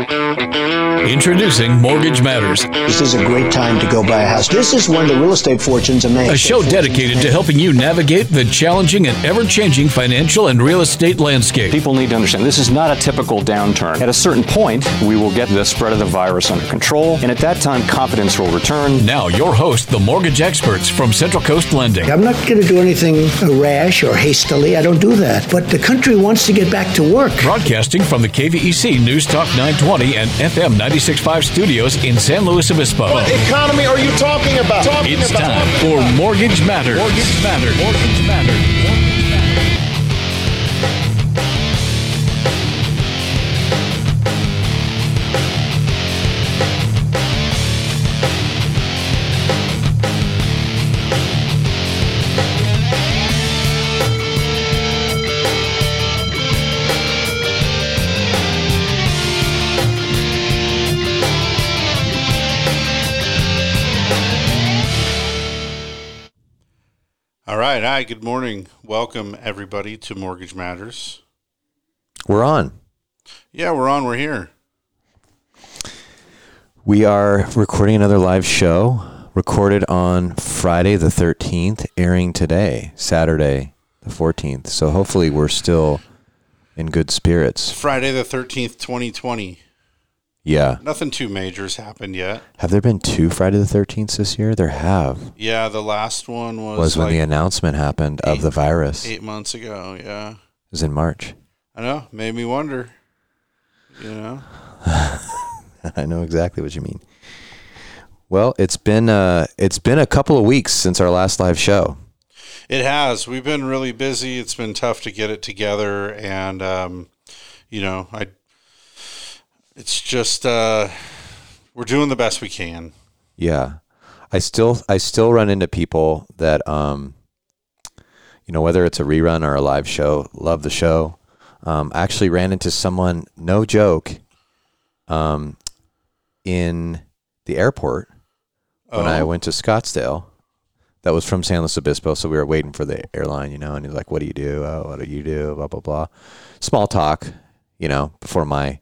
Introducing Mortgage Matters, This is a great time to go buy a house. This is when the real estate fortunes are made. a show dedicated to helping you navigate the challenging and ever changing financial and real estate landscape. People need to understand this is not a typical downturn. At a certain point, we will get the spread of the virus under control, and at that time, confidence will return. Now, your host, the mortgage experts from Central Coast Lending. I'm not going to do anything rash or hastily. I don't do that. But the country wants to get back to work. Broadcasting from the KVEC News Talk 920 and FM 965 studios in San Luis Obispo. What economy are you talking about? Talking It's about. time for Mortgage Matters. Mortgage Matters. Mortgage Matters. All right. Hi. Good morning. Welcome, everybody, to Mortgage Matters. We're on. Yeah, we're on. We're here. We are recording another live show, recorded on Friday the 13th, airing today, Saturday the 14th. So hopefully we're still in good spirits. Friday the 13th, 2020. Yeah. Nothing too major has happened yet. Have there been two Friday the 13th this year? There have. Yeah, the last one was, Was when like the announcement happened of the virus. Eight months ago. Yeah. It was in March. I know. Made me wonder. You know? I know exactly what you mean. Well, it's been uh, it's been a couple of weeks since our last live show. It has. We've been really busy. It's been tough to get it together, and um, you know, I. It's just uh, we're doing the best we can. Yeah. I still I still run into people that um you know whether it's a rerun or a live show, love the show. Um I actually ran into someone no joke um in the airport when I Oh. went to Scottsdale. That was from San Luis Obispo, so we were waiting for the airline, you know, and he's like, "What do you do? Oh, what do you do?" Blah blah blah. Small talk, you know, before my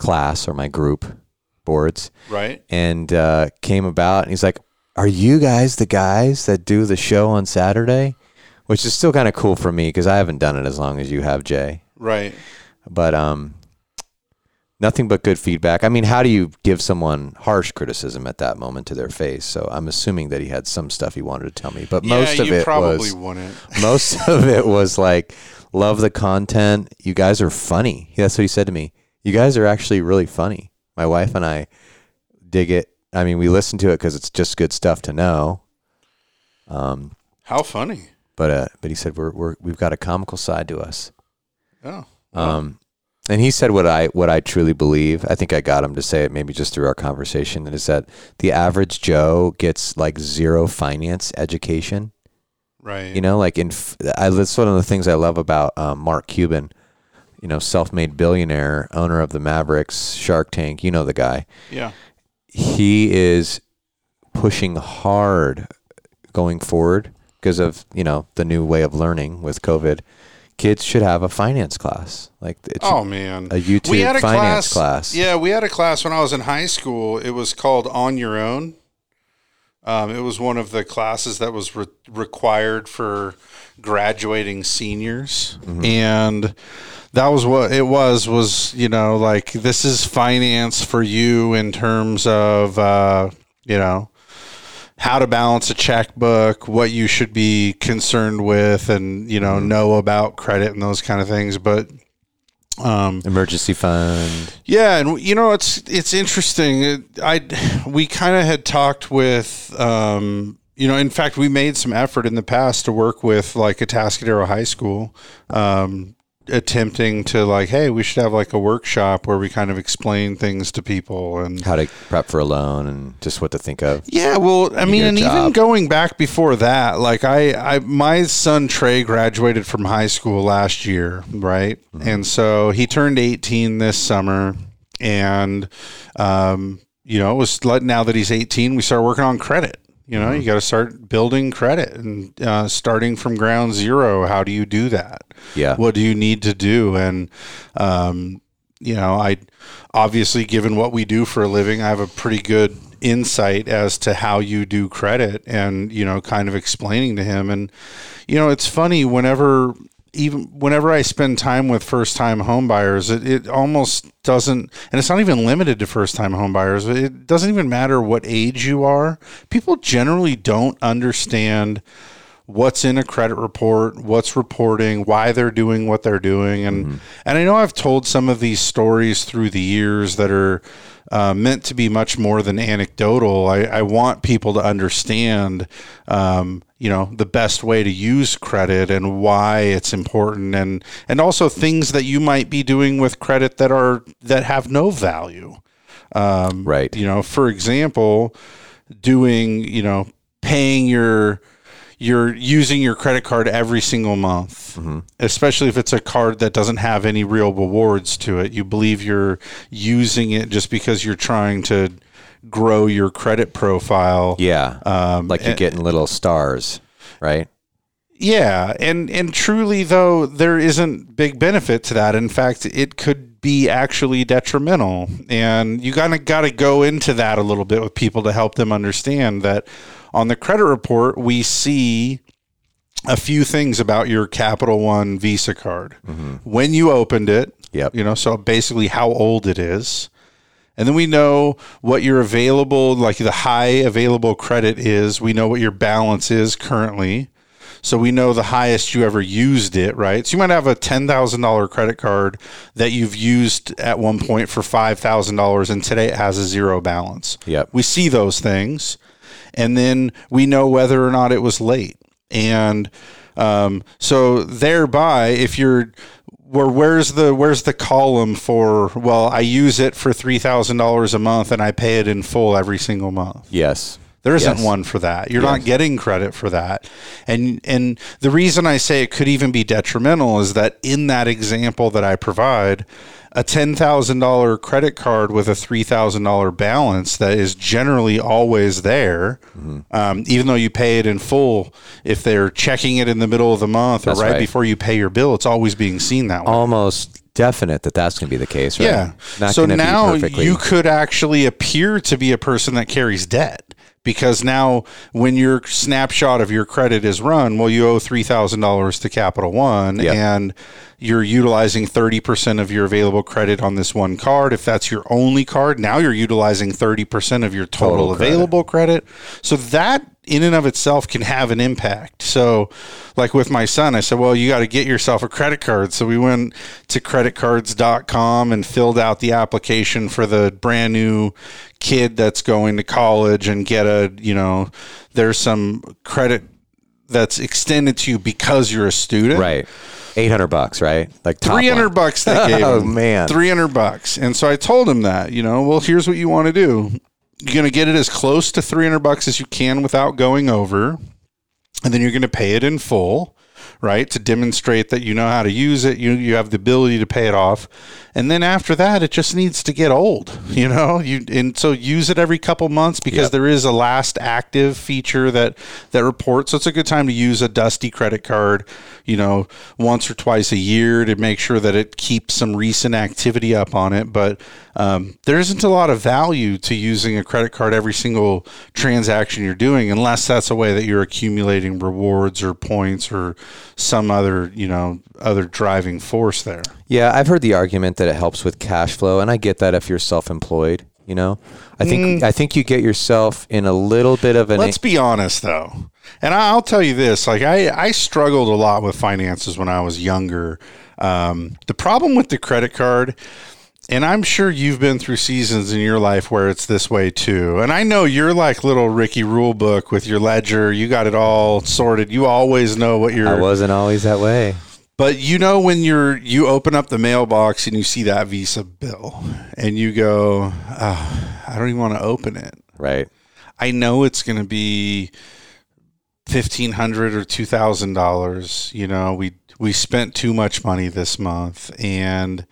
class or my group boards Right? and uh, came about. And he's like, "Are you guys the guys that do the show on Saturday?" Which is still kind of cool for me because I haven't done it as long as you have, Jay. Right. But um, nothing but good feedback. I mean, how do you give someone harsh criticism at that moment to their face? So I'm assuming that he had some stuff he wanted to tell me, but most of you it probably was wouldn't. most of it was like, "Love the content. You guys are funny." That's what he said to me. You guys are actually really funny. My wife and I dig it. I mean, we listen to it because it's just good stuff to know. Um, How funny. but uh, but he said we're we're we've got a comical side to us. Oh. Um, and he said what I what I truly believe. I think I got him to say it maybe just through our conversation. Is that the average Joe gets like zero finance education. Right. You know, like in f- I, that's one of the things I love about um, Mark Cuban. You know, self-made billionaire, owner of the Mavericks, Shark Tank. You know the guy. yeah. He is pushing hard going forward because of you know the new way of learning with COVID. Kids should have a finance class. Like Oh man. a YouTube finance class. Yeah, we had a class when I was in high school. It was called On Your Own. Um, it was one of the classes that was re- required for graduating seniors, Mm-hmm. and that was what it was. Was you know like this is finance for you in terms of uh, you know how to balance a checkbook, what you should be concerned with, and you know Mm-hmm. know about credit and those kind of things. But um, emergency fund. yeah, and you know it's it's interesting. It, I we kind of had talked with um, you know, in fact, we made some effort in the past to work with like Atascadero High School, um, attempting to like, hey, we should have like a workshop where we kind of explain things to people and How to prep for a loan and just what to think of. yeah, well, I mean, and even going back before that, like I, I, my son Trey graduated from high school last year, right? Mm-hmm. And so he turned 18 this summer, and um, you know, it was like now that he's 18, we started working on credit. You know, you got to start building credit and uh, starting from ground zero. How do you do that? Yeah. What do you need to do? And, um, you know, I obviously, given what we do for a living, I have a pretty good insight as to how you do credit and, you know, kind of explaining to him. And, you know, it's funny whenever even whenever I spend time with first time homebuyers, it, it almost doesn't, and it's not even limited to first time homebuyers. It doesn't even matter what age you are. People generally don't understand what's in a credit report, what's reporting, why they're doing what they're doing, and and I know I've told some of these stories through the years that are uh, meant to be much more than anecdotal. I, I want people to understand, um, you know, the best way to use credit and why it's important, and and also things that you might be doing with credit that are that have no value. Um, Right. You know, for example, doing you know paying your you're using your credit card every single month, especially if it's a card that doesn't have any real rewards to it. You believe you're using it just because you're trying to grow your credit profile. Yeah. Um, like you're and- getting little stars, right? Yeah, and and truly though there isn't big benefit to that. In fact, it could be actually detrimental. And you kind of got to go into that a little bit with people to help them understand that on the credit report we see a few things about your Capital One Visa card. Mm-hmm. When you opened it, Yep. you know, so basically how old it is. And then we know what your available, like the high available credit is. We know what your balance is currently. So we know the highest you ever used it, right? So you might have a $10,000 credit card that you've used at one point for $5,000 and today it has a zero balance. Yep. We see those things. And then we know whether or not it was late. And um, so thereby, if you're where where's the where's the column for well i use it for $3000 a month and i pay it in full every single month Yes. there isn't Yes. one for that. You're not getting credit for that. And and the reason I say it could even be detrimental is that in that example that I provide, a $10,000 credit card with a $3,000 balance that is generally always there, Mm-hmm. um, even though you pay it in full, if they're checking it in the middle of the month or right, right. before you pay your bill, it's always being seen that way. Almost definite that that's going to be the case, right? Yeah. Not so now you could actually appear to be a person that carries debt because now when your snapshot of your credit is run, well, you owe $3,000 to Capital One and you're utilizing 30% of your available credit on this one card. If that's your only card, now you're utilizing 30% of your total, Total credit. available credit. So that in and of itself can have an impact. So, like with my son, I said, Well, you got to get yourself a credit card. So we went to creditcards.com and filled out the application for the brand new kid that's going to college and get a, you know, there's some credit that's extended to you because you're a student. right. 800 bucks, right? Like Three hundred line. bucks they gave Oh, him. man. three hundred bucks. And so I told him that, you know, well, here's what you want to do. You're going to get it as close to three hundred bucks as you can without going over, and then you're going to pay it in full, right, to demonstrate that you know how to use it. You you have the ability to pay it off, and then after that, it just needs to get old, you know. You and so use it every couple months because Yep. there is a last active feature that that reports. So it's a good time to use a dusty credit card, you know, once or twice a year to make sure that it keeps some recent activity up on it. But um, there isn't a lot of value to using a credit card every single transaction you're doing, unless that's a way that you're accumulating rewards or points or some other, you know, other driving force there. Yeah, I've heard the argument that it helps with cash flow, and I get that if you're self-employed. You know, I think I think you get yourself in a little bit of an Let's be honest, though, and I'll tell you this: like I, I struggled a lot with finances when I was younger. Um, the problem with the credit card, and I'm sure you've been through seasons in your life where it's this way too. And I know you're like little Ricky Rulebook with your ledger; you got it all sorted. You always know what you're. I wasn't always that way. But you know when you're you open up the mailbox and you see that Visa bill, and you go, oh, I don't even want to open it. Right. I know it's going to be fifteen hundred or two thousand dollars. You know, we we spent too much money this month, and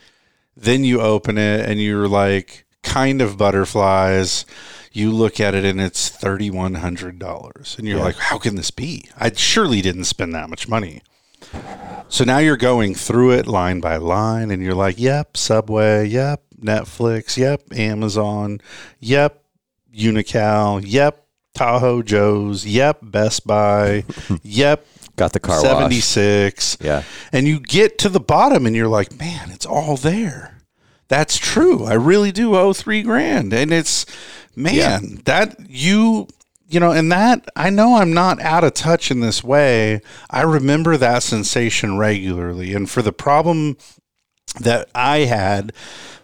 then you open it and you're like kind of butterflies. you look at it and it's $3,100. And you're Yeah. like, how can this be? I surely didn't spend that much money. So now you're going through it line by line and you're like, yep, Subway, yep, Netflix, yep, Amazon, yep, Unocal, yep, Tahoe Joe's, yep, Best Buy, yep, Got the car wash. 76. Yeah. And you get to the bottom and you're like, man, it's all there. That's true. I really do owe three grand. And it's, man, that you, you know, and that I know I'm not out of touch in this way. I remember that sensation regularly. And for the problem that I had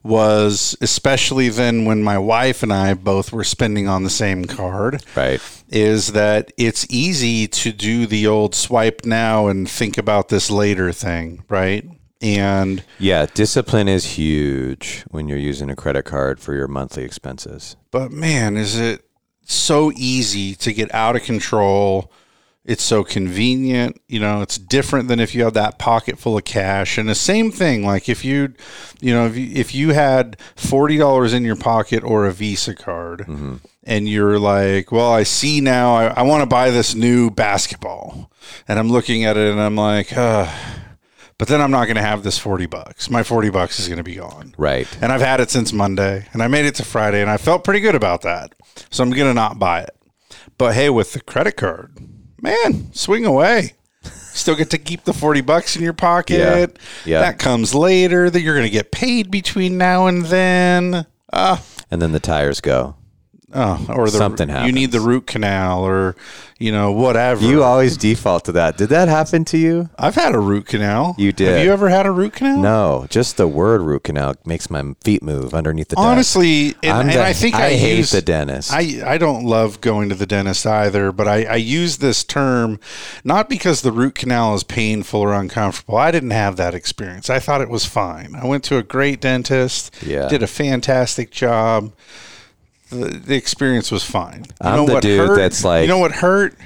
was especially then when my wife and I both were spending on the same card Right. is that it's easy to do the old swipe now and think about this later thing, right? And Yeah, discipline is huge when you're using a credit card for your monthly expenses. but man, is it so easy to get out of control? It's so convenient, you know, it's different than if you have that pocket full of cash. And the same thing, like if you, you know, if you, if you had $40 in your pocket or a Visa card and you're like, well, I see now, I, I want to buy this new basketball. And I'm looking at it and I'm like, uh, but then I'm not going to have this 40 bucks. My 40 bucks is going to be gone. Right. And I've had it since Monday and I made it to Friday and I felt pretty good about that. So I'm going to not buy it. But hey, with the credit card, man, swing away. Still get to keep the 40 bucks in your pocket. Yeah. That comes later that you're going to get paid between now and then. Uh, And then the tires go. Oh, or the, Something You need the root canal or, you know, whatever. You always default to that. Did that happen to you? I've had a root canal. You did. Have you ever had a root canal? No, just the word root canal makes my feet move underneath the desk. Honestly, and, I'm and the- I think I I, hate use, the dentist. I, I don't love going to the dentist either, but I, I use this term not because the root canal is painful or uncomfortable. I didn't have that experience. I thought it was fine. I went to a great dentist, Yeah. did a fantastic job. The, the experience was fine. You I'm know the what dude hurt? that's like- you know what hurt?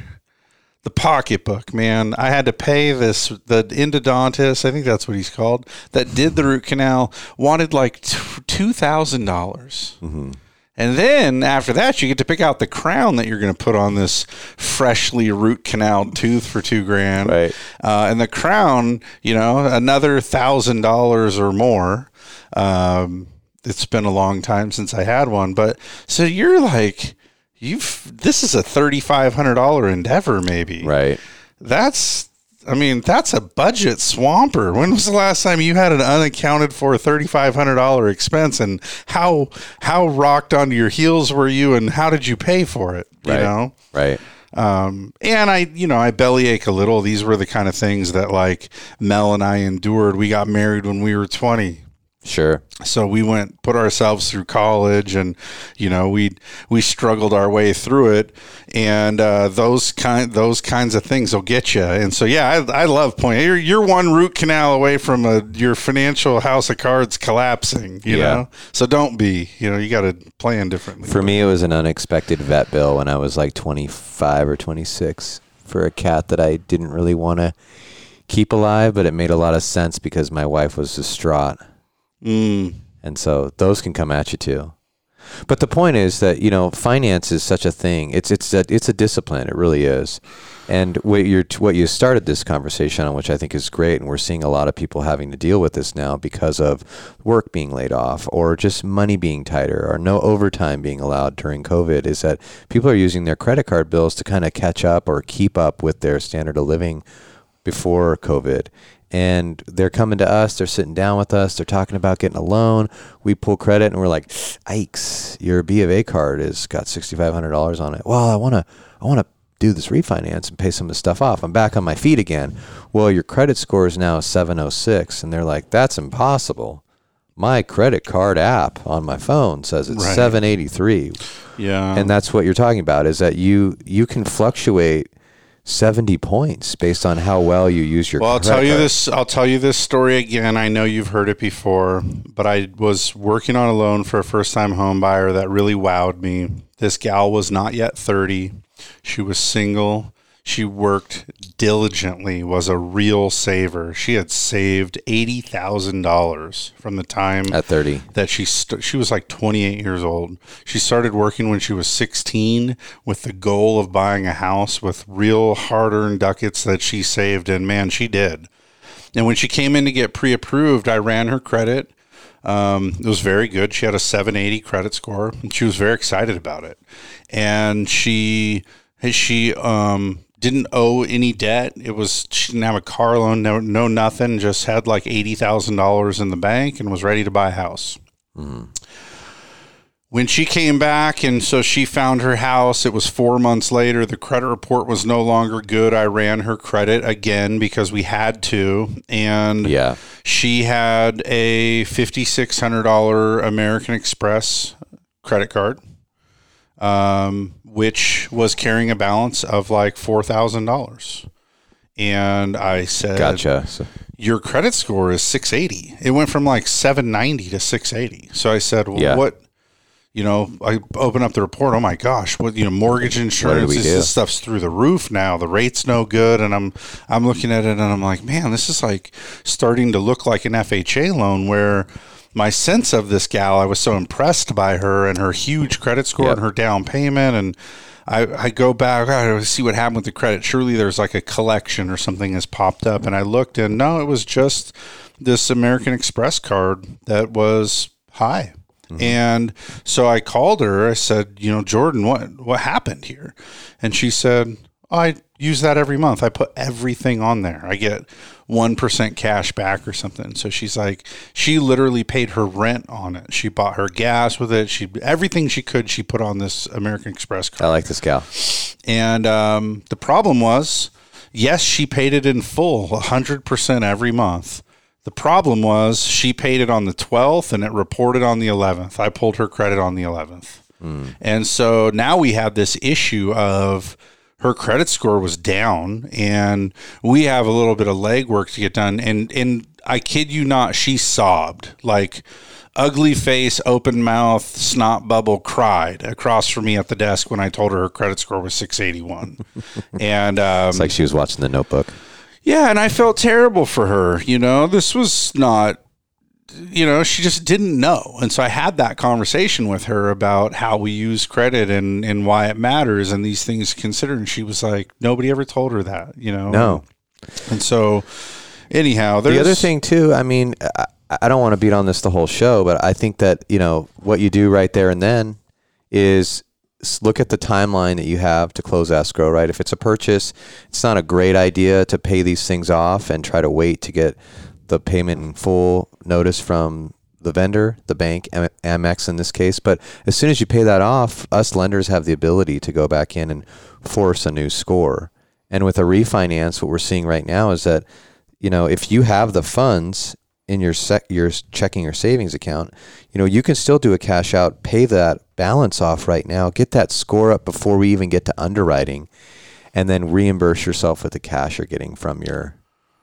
The pocketbook, man. I had to pay this. The endodontist, I think that's what he's called, that did the root canal, wanted like two thousand dollars. Mm-hmm. And then after that, you get to pick out the crown that you're going to put on this freshly root canal tooth for two grand. Right. Uh, and the crown, you know, another thousand dollars or more. Um, it's been a long time since I had one, but so you're like, you've this is a thirty five hundred dollar endeavor, maybe. right. That's, I mean, that's a budget swamper. When was the last time you had an unaccounted for thirty five hundred dollar expense, and how how rocked onto your heels were you, and how did you pay for it? You Right. know. Right. Um, and I, you know, I bellyache a little. These were the kind of things that like Mel and I endured. We got married when we were 20. Sure. So we went, put ourselves through college and, you know, we, we struggled our way through it. And, uh, those kind, those kinds of things will get you. And so, yeah, I, I love pointing. You're, you're one root canal away from a, your financial house of cards collapsing, you Yeah. know? So don't be, you know, you got to plan differently. For me, it was an unexpected vet bill when I was like 25 or 26 for a cat that I didn't really want to keep alive, but it made a lot of sense because my wife was distraught. Mm. And so those can come at you too. But the point is that you know finance is such a thing. It's it's a, it's a discipline. It really is. And what you what you started this conversation on, which I think is great, and we're seeing a lot of people having to deal with this now because of work being laid off, or just money being tighter, or no overtime being allowed during COVID, is that people are using their credit card bills to kind of catch up or keep up with their standard of living before COVID. And they're coming to us, they're sitting down with us, they're talking about getting a loan. We pull credit and we're like, Ikes, your B of A card has got $6,500 on it. Well, I want to, I want to do this refinance and pay some of the stuff off. I'm back on my feet again. Well, your credit score is now 706. And they're like, that's impossible. My credit card app on my phone says it's Right. 783 Yeah. and that's what you're talking about is that you you can fluctuate 70 points based on how well you use your Well, I'll tell you card. this. I'll tell you this story again. I know you've heard it before, but I was working on a loan for a first-time home buyer that really wowed me. This gal was not yet thirty. She was single. She worked diligently was a real saver. She had saved eighty thousand dollars from the time At 30. that she st- she was like 28 years old. She started working when she was 16 with the goal of buying a house with real hard-earned ducats that she saved and man, she did. And when she came in to get pre-approved, I ran her credit. Um, it was very good. She had a 780 credit score, and she was very excited about it. And she she um, didn't owe any debt. It was she didn't have a car loan, no, no nothing. Just had like eighty thousand dollars in the bank and was ready to buy a house. When she came back, and so she found her house, it was four months later. The credit report was no longer good. I ran her credit again because we had to. And Yeah. she had a $5,600 American Express credit card, um, which was carrying a balance of like $4,000. And I said, Gotcha. So, your credit score is 680. It went from like 790 to 680. So I said, well, Yeah. what, you know, I open up the report. Oh my gosh, what, you know, mortgage insurance, this, this stuff's through the roof now. The rate's no good. And I'm, I'm looking at it and I'm like, man, this is like starting to look like an FHA loan where my sense of this gal, I was so impressed by her and her huge credit score Yep. and her down payment. And I, I go back, I see what happened with the credit. Surely there's like a collection or something has popped up. And I looked and no, it was just this American Express card that was high. Mm-hmm. And so I called her. I said, you know, Jordan, what what happened here? And she said, I use that every month. I put everything on there. I get 1% cash back or something. So she's like, she literally paid her rent on it. She bought her gas with it. She everything she could, she put on this American Express card. I like this gal. And um, the problem was, yes, she paid it in full, 100% every month. The problem was she paid it on the 12th and it reported on the 11th. I pulled her credit on the 11th. And so now we have this issue of her credit score was down and we have a little bit of legwork to get done. And, and I kid you not, she sobbed like ugly face, open mouth, snot bubble cried across from me at the desk when I told her her credit score was 681. and, um, It's like she was watching the notebook. yeah, and I felt terrible for her. You know, this was not, you know, she just didn't know. And so I had that conversation with her about how we use credit and, and why it matters and these things considered. And she was like, nobody ever told her that, you know? No. And so, anyhow, there's The other thing too, I mean, I, I don't want to beat on this the whole show, but I think that you know what you do right there and then is look at the timeline that you have to close escrow. Right, if it's a purchase, it's not a great idea to pay these things off and try to wait to get the payment in full notice from the vendor, the bank, Am- Amex in this case. But as soon as you pay that off, us lenders have the ability to go back in and force a new score. And with a refinance, what we're seeing right now is that you know, if you have the funds in your sec- your checking or savings account, you know, you can still do a cash out, pay that balance off right now, get that score up before we even get to underwriting, and then reimburse yourself with the cash you're getting from your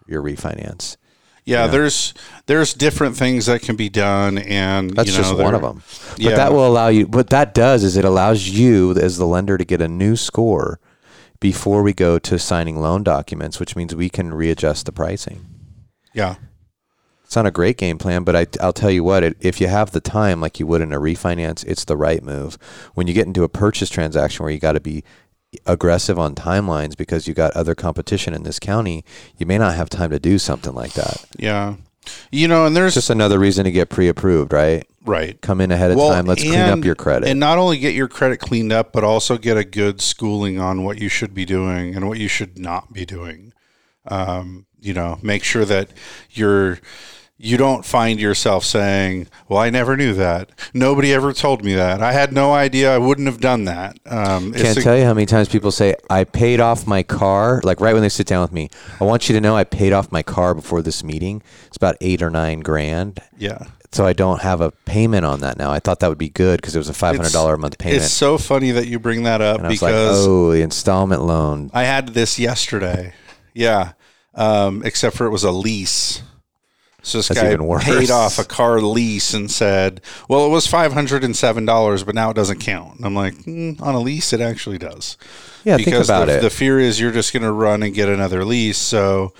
your refinance. Yeah, there's there's different things that can be done, and That's you know, just one of them. But Yeah. that will allow you. What that does is it allows you as the lender to get a new score before we go to signing loan documents, which means we can readjust the pricing. Yeah, It's not a great game plan, but I, I'll tell you what, it, if you have the time like you would in a refinance, it's the right move. When you get into a purchase transaction where you got to be aggressive on timelines because you got other competition in this county, you may not have time to do something like that. yeah. You know, and there's Just another reason to get pre-approved, right? right. Come in ahead of Well, time. Let's clean up your credit. And not only get your credit cleaned up, but also get a good schooling on what you should be doing and what you should not be doing. Um, you know, make sure that you're you don't find yourself saying, "Well, I never knew that. Nobody ever told me that. I had no idea. I wouldn't have done that." Um, Can't a- tell you how many times people say, I paid off my car. Like right when they sit down with me, I want you to know I paid off my car before this meeting. It's about eight or nine grand. yeah. so I don't have a payment on that now. I thought that would be good because it was a five hundred dollar a month payment. It's so funny that you bring that up and I was because like, oh, the installment loan. I had this yesterday. Yeah. Um, except for it was a lease. So this That's guy even worse. paid off a car lease and said, "Well, it was five hundred and seven dollars, but now it doesn't count." And I'm like, mm, "On a lease, it actually does." Yeah, think because about the, it. the fear is you're just going to run and get another lease. So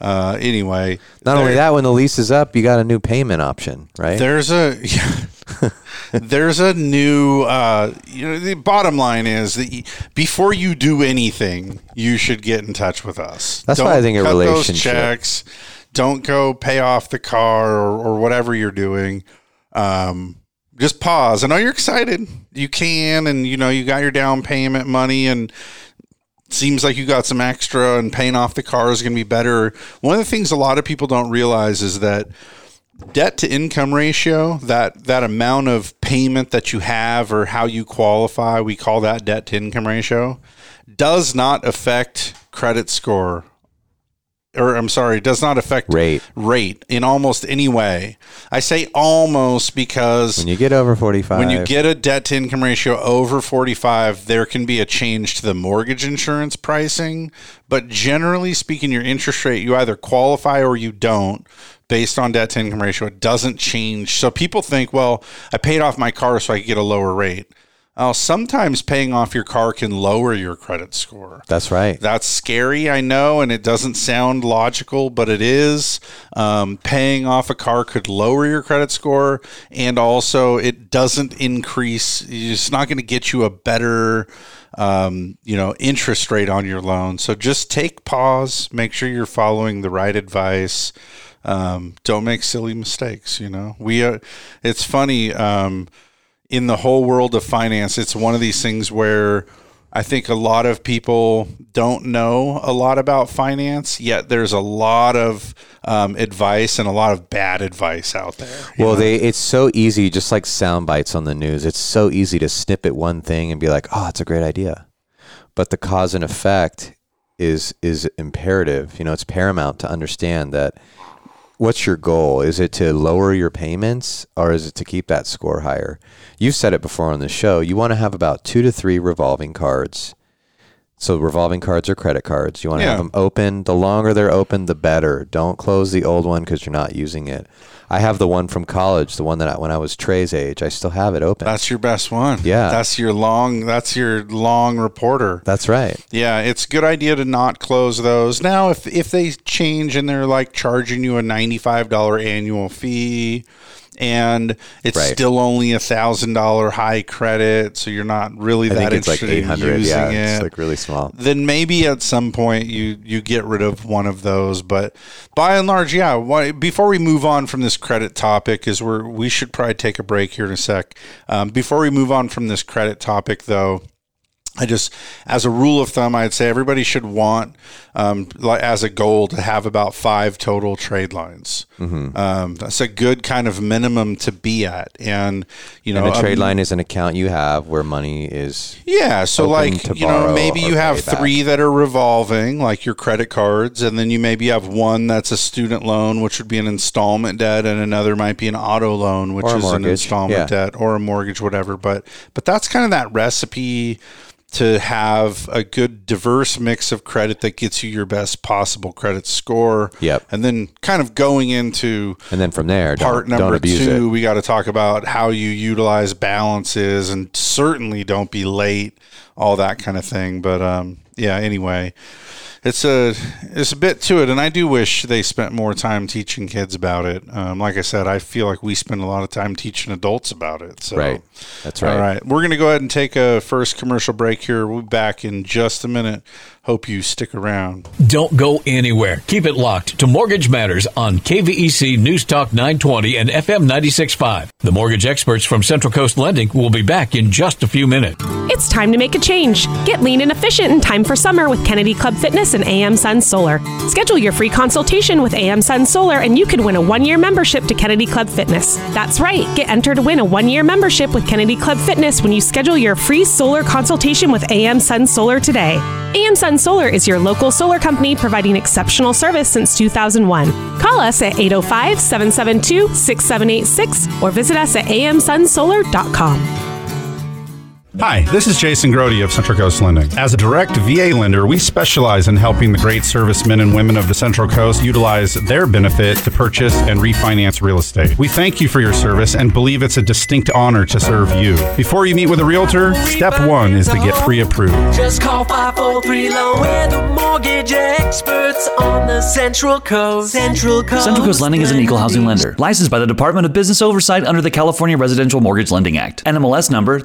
uh, anyway, Not only that, when the lease is up, you got a new payment option, right? there's a there's a new uh, you know the bottom line is that before you do anything you should get in touch with us That's why I think a cut those relationship- checks don't go pay off the car or, or whatever you're doing. Um, just pause. I know you're excited. You can and you know you got your down payment money and seems like you got some extra and paying off the car is going to be better. One of the things a lot of people don't realize is that debt to income ratio that that amount of payment that you have or how you qualify we call that debt to income ratio does not affect credit score or I'm sorry, does not affect Rate. rate in almost any way. I say almost because when you get over 45, when you get a debt to income ratio over 45, there can be a change to the mortgage insurance pricing. But generally speaking, your interest rate, you either qualify or you don't based on debt to income ratio. It doesn't change. So people think, well, I paid off my car so I could get a lower rate. Oh, sometimes paying off your car can lower your credit score. that's right. That's scary, I know, and it doesn't sound logical, but it is. Um, paying off a car could lower your credit score, and also it doesn't increase. It's not going to get you a better, um, you know, interest rate on your loan. So just take pause, make sure you're following the right advice. Um, don't make silly mistakes. You know, we. Uh, it's funny. In the whole world of finance, it's one of these things where I think a lot of people don't know a lot about finance, yet there's a lot of um, advice and a lot of bad advice out there. Well, know? they it's so easy, just like sound bites on the news. It's so easy to snip at one thing and be like, "Oh, it's a great idea," but the cause and effect is is imperative. You know, it's paramount to understand that. What's your goal? Is it to lower your payments or is it to keep that score higher? You've said it before on the show. You want to have about two to three revolving cards. So revolving cards are credit cards. You want to Yeah. have them open. The longer they're open, the better. Don't close the old one because you're not using it. I have the one from college, the one that I, when I was Trey's age, I still have it open. that's your best one. Yeah. that's your long. That's your long reporter. That's right. Yeah, it's a good idea to not close those. Now, if if they change and they're like charging you a ninety five dollar annual fee, and it's Right. still only a thousand dollar high credit, so you're not really I that like interested hundred. in using Yeah, it. it's like really small. then maybe at some point you you get rid of one of those. But by and large, yeah. Why, before we move on from this credit topic, is we're we should probably take a break here in a sec. Um, before we move on from this credit topic, though. I just, as a rule of thumb, I'd say everybody should want, um, as a goal, to have about five total trade lines. Mm-hmm. Um, that's a good kind of minimum to be at, and you know, And a trade um, line is an account you have where money is. yeah, so like you know, maybe you have pay back. three that are revolving, like your credit cards, and then you maybe have one that's a student loan, which would be an installment debt, and another might be an auto loan, which is an installment yeah. debt or a mortgage, whatever. But but that's kind of that recipe to have a good diverse mix of credit that gets you your best possible credit score. Yep. And then kind of going into And then from there, part don't, don't number two, it. we got to talk about how you utilize balances and certainly don't be late, all that kind of thing. But um, yeah, anyway, it's a it's a bit to it, and I do wish they spent more time teaching kids about it. Um, like I said, I feel like we spend a lot of time teaching adults about it. So. Right. That's right. All right, we're going to go ahead and take a first commercial break here. We'll be back in just a minute. Hope you stick around. Don't go anywhere. Keep it locked to Mortgage Matters on KVEC News Talk 920 and FM 965. The mortgage experts from Central Coast Lending will be back in just a few minutes. It's time to make a change. Get lean and efficient in time for summer with Kennedy Club Fitness and AM Sun Solar. Schedule your free consultation with AM Sun Solar and you could win a one year membership to Kennedy Club Fitness. That's right, get entered to win a one year membership with Kennedy Club Fitness when you schedule your free solar consultation with AM Sun Solar today. AM Sun Solar is your local solar company providing exceptional service since 2001. Call us at 805 772 6786 or visit us at amsunsolar.com. Hi, this is Jason Grody of Central Coast Lending. As a direct VA lender, we specialize in helping the great servicemen and women of the Central Coast utilize their benefit to purchase and refinance real estate. We thank you for your service and believe it's a distinct honor to serve you. Before you meet with a realtor, step one is to get pre approved. Just call 543 Loan. We're the mortgage experts on the Central Coast. Central Coast. Central Coast Lending is an equal housing lender, licensed by the Department of Business Oversight under the California Residential Mortgage Lending Act. NMLS number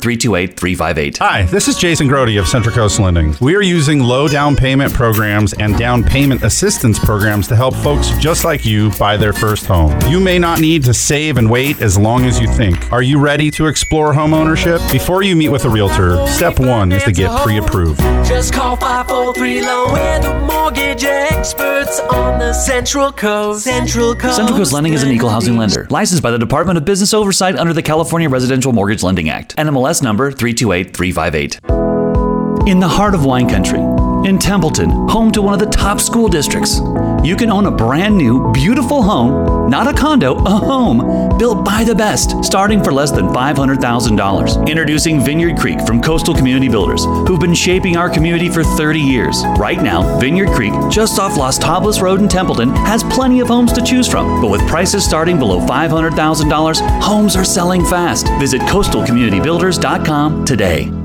328358. Hi, this is Jason Grody of Central Coast Lending. We are using low down payment programs and down payment assistance programs to help folks just like you buy their first home. You may not need to save and wait as long as you think. Are you ready to explore home ownership? Before you meet with a realtor, step one is to get pre approved. Just call 543 Loan. We're the mortgage experts on the Central Coast. Central Coast. Central Coast Lending is an equal housing lender, licensed by the Department of Business Oversight under the California Residential Mortgage Lending Act. NMLS number 328358. In the heart of wine country, in Templeton, home to one of the top school districts, you can own a brand new, beautiful home, not a condo, a home, built by the best, starting for less than $500,000. Introducing Vineyard Creek from Coastal Community Builders, who've been shaping our community for 30 years. Right now, Vineyard Creek, just off Las Tablas Road in Templeton, has plenty of homes to choose from, but with prices starting below $500,000, homes are selling fast. Visit coastalcommunitybuilders.com today.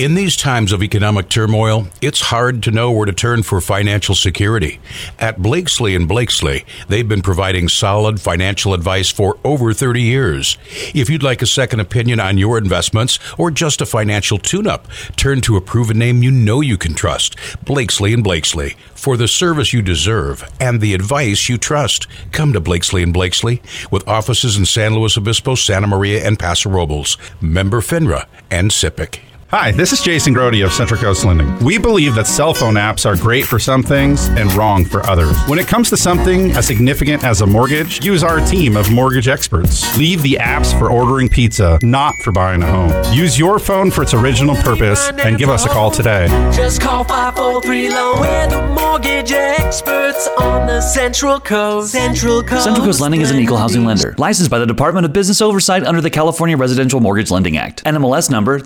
In these times of economic turmoil, it's hard to know where to turn for financial security. At Blakeslee and Blakeslee, they've been providing solid financial advice for over 30 years. If you'd like a second opinion on your investments or just a financial tune-up, turn to a proven name you know you can trust. Blakeslee and Blakeslee. For the service you deserve and the advice you trust, come to Blakeslee and Blakeslee with offices in San Luis Obispo, Santa Maria, and Paso Robles. Member FINRA and SIPC. Hi, this is Jason Grody of Central Coast Lending. We believe that cell phone apps are great for some things and wrong for others. When it comes to something as significant as a mortgage, use our team of mortgage experts. Leave the apps for ordering pizza, not for buying a home. Use your phone for its original purpose and give us a call today. Just call 543 Loan. We're the mortgage experts on the Central Coast. Central Coast. Central Coast Lending is an equal housing lender, licensed by the Department of Business Oversight under the California Residential Mortgage Lending Act. NMLS number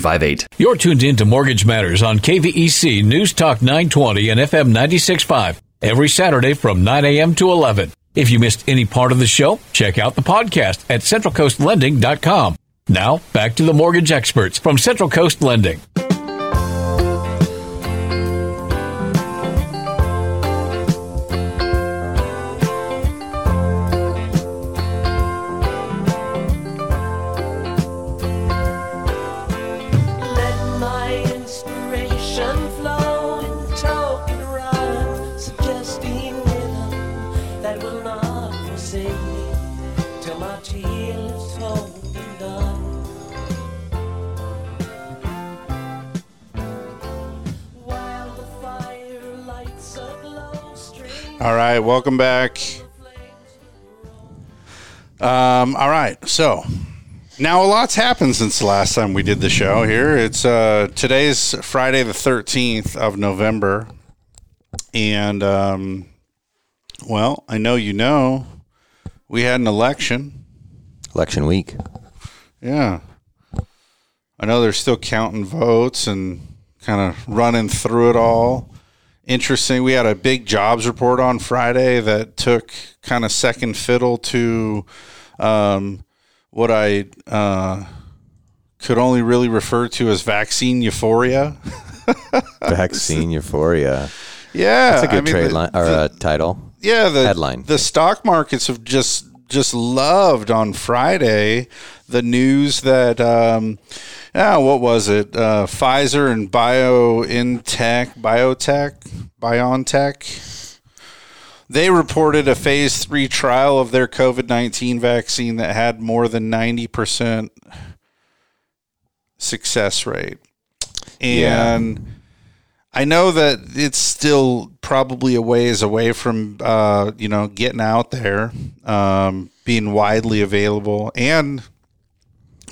328358. You're tuned in to Mortgage Matters on KVEC News Talk 920 and FM 965 every Saturday from 9 a.m. to 11. If you missed any part of the show, check out the podcast at centralcoastlending.com. Now, back to the mortgage experts from Central Coast Lending. All right, welcome back. Um, all right, so now a lot's happened since the last time we did the show here. It's uh, today's Friday the thirteenth of November, and um, well, I know you know we had an election. Election week. Yeah, I know they're still counting votes and kind of running through it all. Interesting. We had a big jobs report on Friday that took kind of second fiddle to um, what I uh, could only really refer to as vaccine euphoria. Vaccine euphoria. Yeah, That's a good I mean, trade the- line or the- uh, title. yeah, the Headline. The stock markets have just just loved on Friday the news that um, yeah, what was it? Uh, Pfizer and BioNTech, Biotech, BioNTech. They reported a phase three trial of their COVID nineteen vaccine that had more than ninety percent success rate, Yeah. I know that it's still probably a ways away from uh, you know getting out there, um, being widely available, and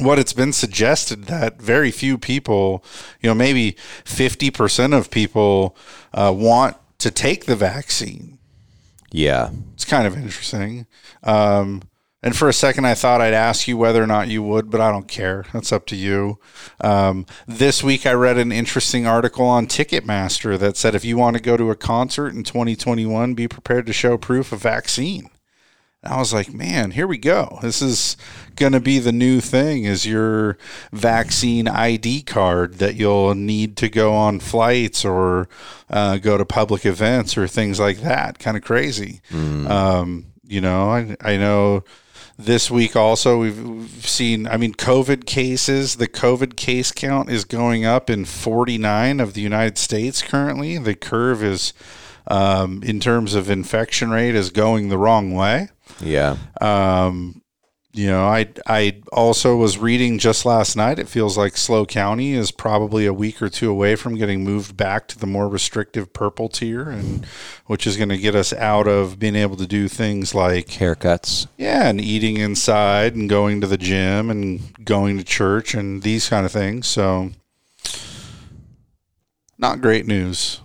what it's been suggested that very few people, you know, maybe fifty percent of people uh, want to take the vaccine. Yeah. It's kind of interesting. Um, And for a second, I thought I'd ask you whether or not you would, but I don't care. That's up to you. Um, this week, I read an interesting article on Ticketmaster that said if you want to go to a concert in 2021, be prepared to show proof of vaccine. And I was like, man, here we go. This is going to be the new thing is your vaccine ID card that you'll need to go on flights or uh, go to public events or things like that. Kind of crazy. Um, you know, I, I know this week also we've, we've seen, I mean, COVID cases, the COVID case count is going up in 49 of the United States currently. The curve is, um, in terms of infection rate, is going the wrong way. Yeah. Um, you know, I I also was reading just last night. It feels like Slow County is probably a week or two away from getting moved back to the more restrictive purple tier, and which is going to get us out of being able to do things like haircuts. Yeah, and eating inside, and going to the gym, and going to church, and these kind of things. So, not great news.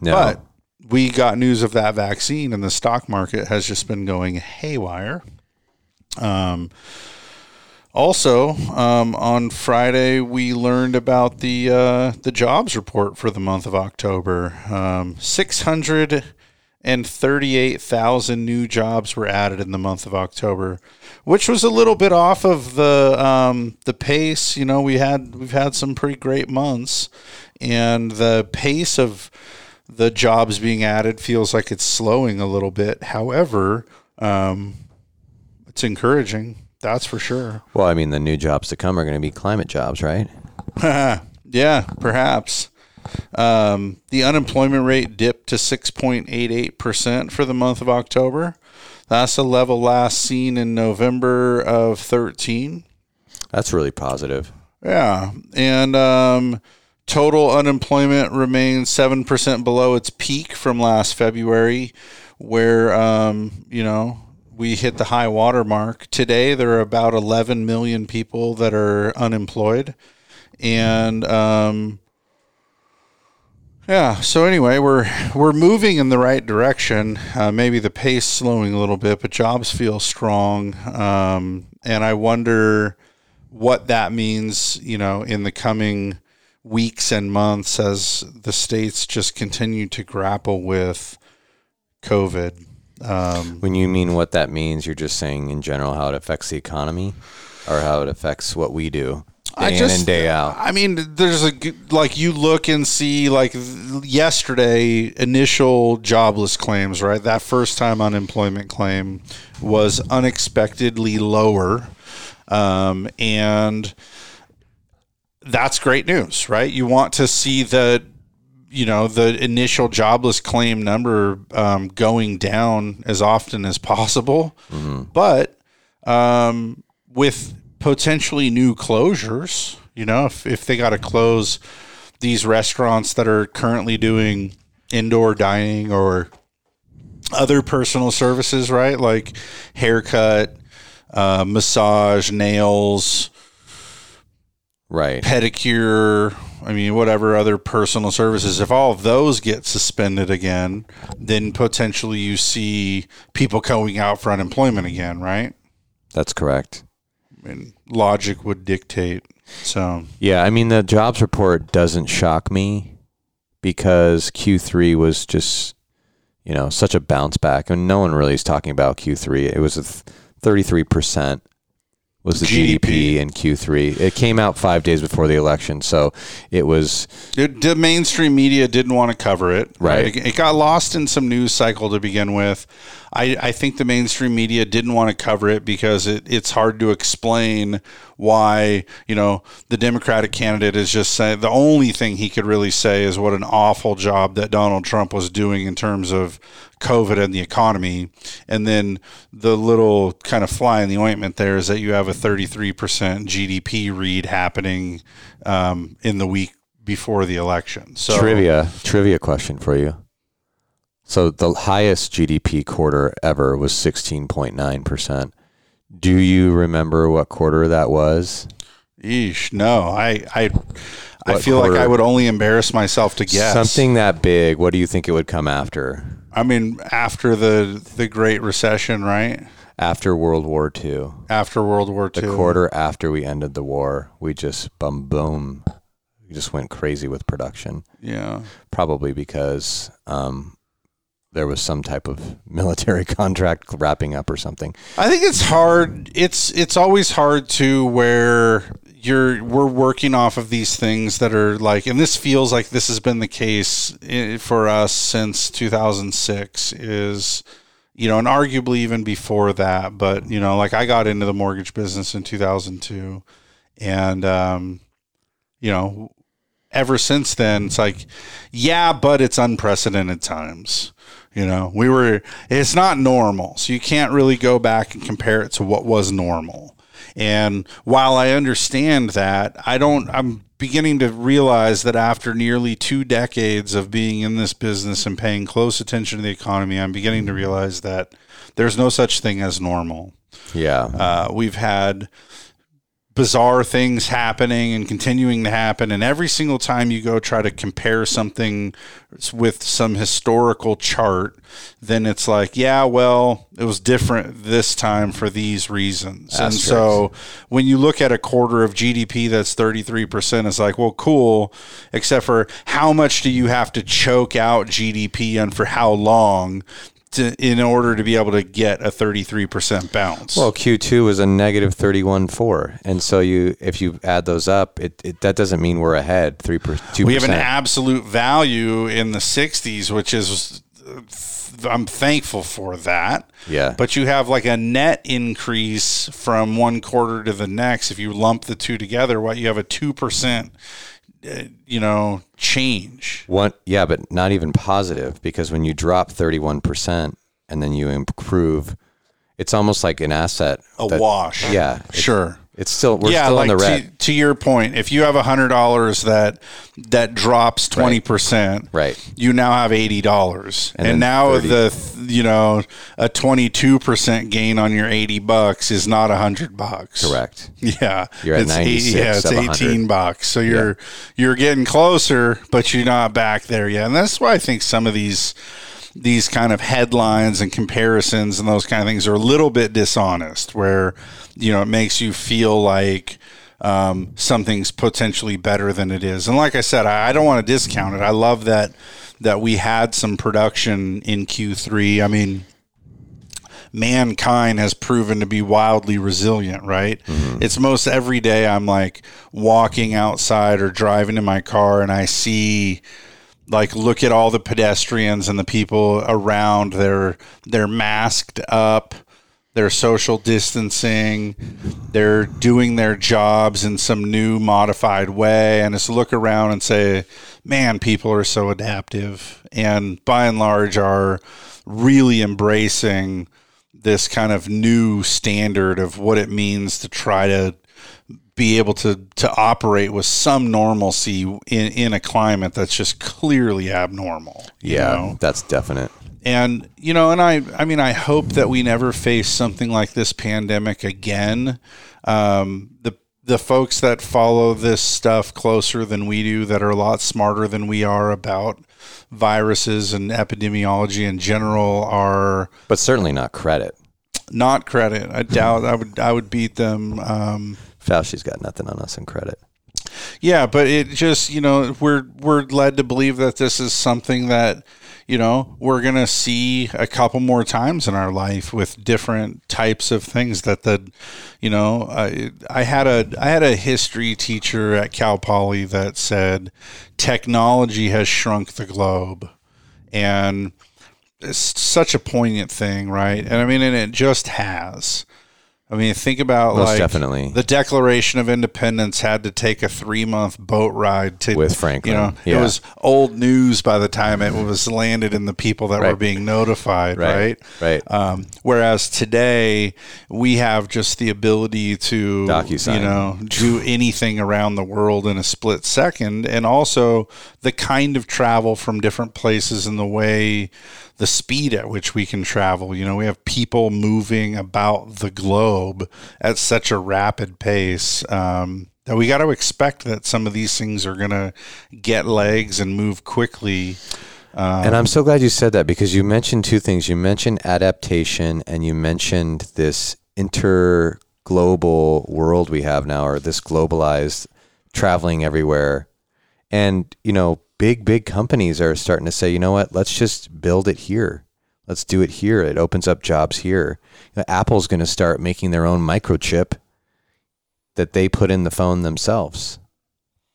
No. But we got news of that vaccine, and the stock market has just been going haywire. Um, also, um, on Friday, we learned about the uh, the jobs report for the month of October. Um, Six hundred and thirty-eight thousand new jobs were added in the month of October, which was a little bit off of the um, the pace. You know, we had we've had some pretty great months, and the pace of the jobs being added feels like it's slowing a little bit. However, um, it's encouraging. That's for sure. Well, I mean, the new jobs to come are going to be climate jobs, right? yeah, perhaps. Um, the unemployment rate dipped to 6.88% for the month of October. That's a level last seen in November of 13. That's really positive. Yeah. And um, total unemployment remains 7% below its peak from last February, where, um, you know, we hit the high water mark. Today, there are about 11 million people that are unemployed. And, um, yeah. So anyway, we're we're moving in the right direction. Uh, maybe the pace slowing a little bit, but jobs feel strong. Um, and I wonder what that means. You know, in the coming weeks and months as the states just continue to grapple with COVID. Um, When you mean what that means, you're just saying in general how it affects the economy or how it affects what we do day in and day out. I mean, there's a like you look and see like yesterday initial jobless claims, right? That first time unemployment claim was unexpectedly lower, um, and that's great news, right? You want to see the you know the initial jobless claim number um, going down as often as possible, but um, with potentially new closures, you know, if, if they got to close these restaurants that are currently doing indoor dining or other personal services, right? Like haircut, uh, massage, nails, right? Pedicure. I mean, whatever other personal services. If all of those get suspended again, then potentially you see people going out for unemployment again, right? That's correct. I mean, logic would dictate. So Yeah, I mean the jobs report doesn't shock me because Q3 was just you know such a bounce back, I and no one really is talking about Q3. It was a thirty three percent was the GDP. in Q3. It came out five days before the election, so it was It, the mainstream media didn't want to cover it. Right. It, it got lost in some news cycle to begin with. I, I think the mainstream media didn't want to cover it because it, it's hard to explain why, you know, the Democratic candidate is just saying the only thing he could really say is what an awful job that Donald Trump was doing in terms of COVID and the economy. And then the little kind of fly in the ointment there is that you have a 33% GDP read happening um, in the week before the election. So trivia trivia question for you. So the highest GDP quarter ever was 16.9%. Do you remember what quarter that was? Eesh, no, I I I feel like? I would only embarrass myself to guess Something that big. What do you think it would come after? I mean, after the the Great Recession, right? After World War II, after World War II. the quarter after we ended the war, we just boom boom, we just went crazy with production. Yeah. Probably because um, there was some type of military contract wrapping up or something. I think it's hard. It's it's always hard to where you're we're working off of these things that are like, and this feels like this has been the case for us since 2006. Is you know, and arguably even before that, but you know, like I got into the mortgage business in 2002, and um, you know, ever since then, it's like, yeah, but it's unprecedented times. You know, we were, it's not normal. So you can't really go back and compare it to what was normal. And while I understand that, I don't, I'm beginning to realize that after nearly two decades of being in this business and paying close attention to the economy, I'm beginning to realize that there's no such thing as normal. Yeah. Uh, we've had bizarre things happening and continuing to happen. And every single time you go try to compare something with some historical chart, then it's like, yeah, well, it was different this time for these reasons. And so when you look at a quarter of GDP that's 33%, it's like, well, cool, except for how much do you have to choke out GDP and for how long? To, in order to be able to get a 33% bounce. Well, Q2 was a negative 31.4. And so you if you add those up, it, it that doesn't mean we're ahead 3 2%. we have an absolute value in the 60s which is i'm thankful for that Yeah. but you have like a net increase from one quarter to the next if you lump the two together what you have a 2% uh, you know change One, yeah, but not even positive because when you drop 31% and then you improve, it's almost like an asset. A that- wash. Yeah. Sure. It's still, we're yeah, still like in the to, red. to your point, if you have hundred dollars that that drops twenty percent, Right. You now have eighty dollars, And and, now 30. the you know a twenty two percent gain on your eighty bucks is not a hundred bucks. Correct. Yeah, You're at It's 96 yeah, it's of 100. eighteen bucks. So you're you're getting closer, but you're not back there yet. And that's why I think some of these these kind of headlines and comparisons and those kind of things are a little bit dishonest. Where you know it makes you feel like um, something's potentially better than it is. And like I said, I, I don't want to discount it. I love that that we had some production in Q3. I mean mankind has proven to be wildly resilient, right? It's most every day I'm like walking outside or driving in my car and I see like look at all the pedestrians and the people around. They're they're masked up. They're social distancing. They're doing their jobs in some new modified way. And just look around and say man people are so adaptive. And by and large are really embracing this kind of new standard of what it means to try to be able to to operate with some normalcy in in a climate that's just clearly abnormal. you Yeah, know? that's definite. and you know, and I I mean, I hope that we never face something like this pandemic again. Um, the the folks that follow this stuff closer than we do, that are a lot smarter than we are about viruses and epidemiology in general, are But certainly not credit. not credit. I doubt I would I would beat them. Um, Fauci's got nothing on us in credit. Yeah, but it just you know we're we're led to believe that this is something that you know we're gonna see a couple more times in our life with different types of things that the you know I I had a I had a history teacher at Cal Poly that said technology has shrunk the globe and it's such a poignant thing, right? And I mean, and it just has. I mean, think about Most like definitely. the Declaration of Independence had to take a three month boat ride to With Franklin, You know, yeah. it was old news by the time it was landed in the people that were being notified, right? Right. Right. Um, whereas today we have just the ability to, DocuSign. you know, do anything around the world in a split second, and also the kind of travel from different places and the way, the speed at which we can travel. You know, we have people moving about the globe at such a rapid pace. Um, that we got to expect that some of these things are going to get legs and move quickly. Um, and I'm so glad you said that because you mentioned two things. You mentioned adaptation and you mentioned this interglobal world we have now, or this globalized traveling everywhere. And, you know, big, big companies are starting to say, you know what, let's just build it here. Let's do it here. It opens up jobs here. You know, Apple's going to start making their own microchip that they put in the phone themselves.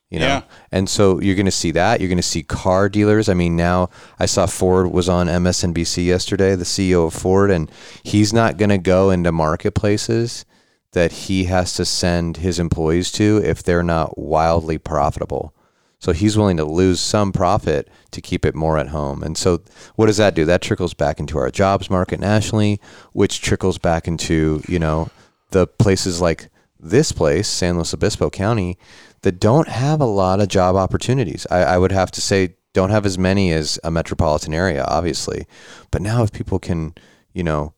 You know, Yeah. and so you're going to see that. You're going to see car dealers. I mean, now I saw Ford was on MSNBC yesterday, the CEO of Ford, and he's not going to go into marketplaces that he has to send his employees to if they're not wildly profitable. So he's willing to lose some profit to keep it more at home. And so what does that do? That trickles back into our jobs market nationally, which trickles back into, you know, the places like this place, San Luis Obispo County, that don't have a lot of job opportunities. I, I would have to say don't have as many as a metropolitan area, obviously. But now if people can, you know,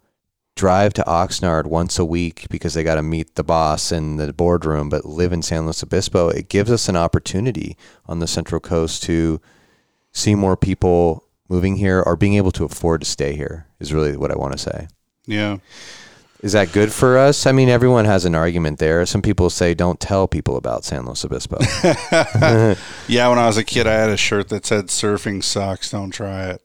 drive to Oxnard once a week because they got to meet the boss in the boardroom, but live in San Luis Obispo, it gives us an opportunity on the Central Coast to see more people moving here or being able to afford to stay here, is really what I want to say. Yeah. Is that good for us? I mean, everyone has an argument there. Some people say don't tell people about San Luis Obispo. yeah, when I was a kid, I had a shirt that said "Surfing sucks, don't try it,"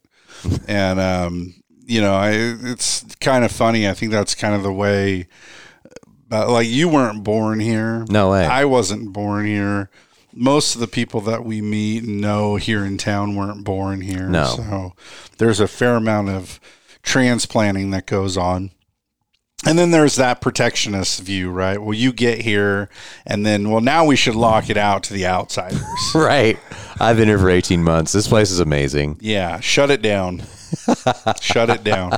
and um, you know, I it's kind of funny. I think that's kind of the way. But like, you weren't born here. No way. I wasn't born here. Most of the people that we meet and know here in town weren't born here. No. So there's a fair amount of transplanting that goes on. And then there's that protectionist view, right? Well, you get here, and then, well, now we should lock it out to the outsiders. right. I've been here for 18 months. This place is amazing. Yeah, shut it down. shut it down.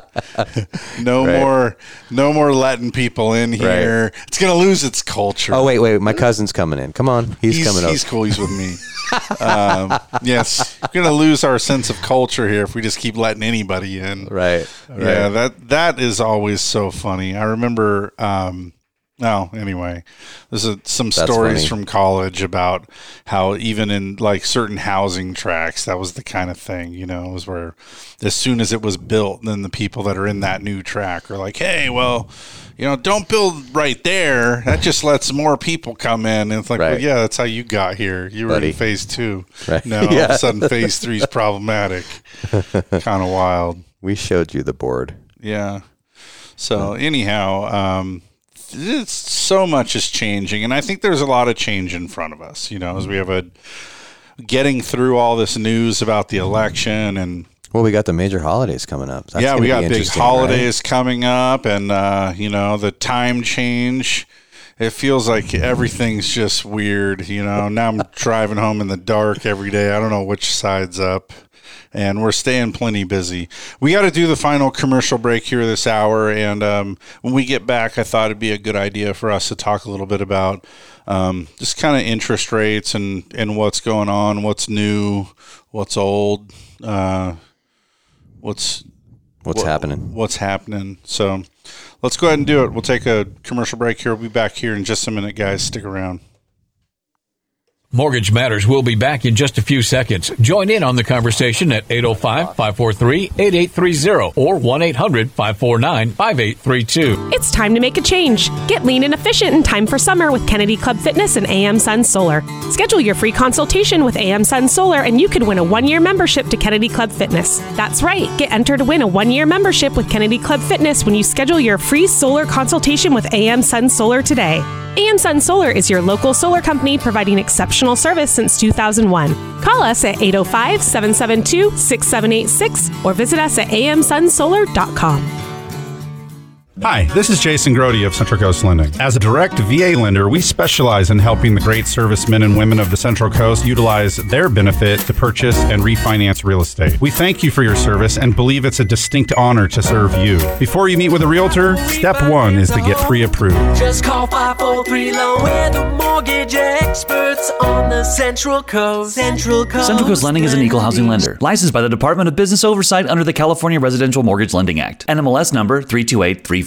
no Right. more, no more letting people in here. It's gonna lose its culture. Oh, wait, wait. My cousin's coming in. Come on. He's, he's, coming he's cool. He's with me. um, yes, we're gonna lose our sense of culture here if we just keep letting anybody in. Right. Yeah, that that is always so funny. I remember. Um, no, anyway, there's a, some That's stories funny. from college about how even in like certain housing tracks, that was the kind of thing. You know, it was where as soon as it was built, then the people that are in that new track are like, "Hey, well, you know, don't build right there. That just lets more people come in." And it's like, well, yeah, that's how you got here. You were Buddy. in phase two. Right. Now all of a sudden, phase three is problematic. kind of wild. We showed you the board. Yeah. So anyhow, um, it's so much is changing, and I think there's a lot of change in front of us. You know, as we have a getting through all this news about the election, and Well, we got the major holidays coming up. That's yeah, we got big interesting, right? holidays coming up, and uh, you know the time change. It feels like everything's just weird. You know, now I'm driving home in the dark every day. I don't know which side's up. And we're staying plenty busy. We got to do the final commercial break here this hour. And um, when we get back, I thought it'd be a good idea for us to talk a little bit about um, just kind of interest rates and, and what's going on, what's new, what's old, uh, what's What's what- happening? What's happening? So let's go ahead and do it. We'll take a commercial break here. We'll be back here in just a minute, guys. Stick around. Mortgage Matters will be back in just a few seconds. Join in on the conversation at 805 543 8830 or 1 800 549 5832. It's time to make a change. Get lean and efficient in time for summer with Kennedy Club Fitness and AM Sun Solar. Schedule your free consultation with AM Sun Solar and you could win a one year membership to Kennedy Club Fitness. That's right, get entered to win a one year membership with Kennedy Club Fitness when you schedule your free solar consultation with AM Sun Solar today. AM Sun Solar is your local solar company providing exceptional service since 2001. Call us at 805 772 6786 or visit us at amsunsolar.com. Hi, this is Jason Grody of Central Coast Lending. As a direct VA lender, we specialize in helping the great servicemen and women of the Central Coast utilize their benefit to purchase and refinance real estate. We thank you for your service and believe it's a distinct honor to serve you. Before you meet with a realtor, step one is to get pre-approved. Just call 543 Loan. We're the mortgage experts on the Central Coast. Central Coast. Central Coast Lending is an equal housing lender, licensed by the Department of Business Oversight under the California Residential Mortgage Lending Act. NMLS number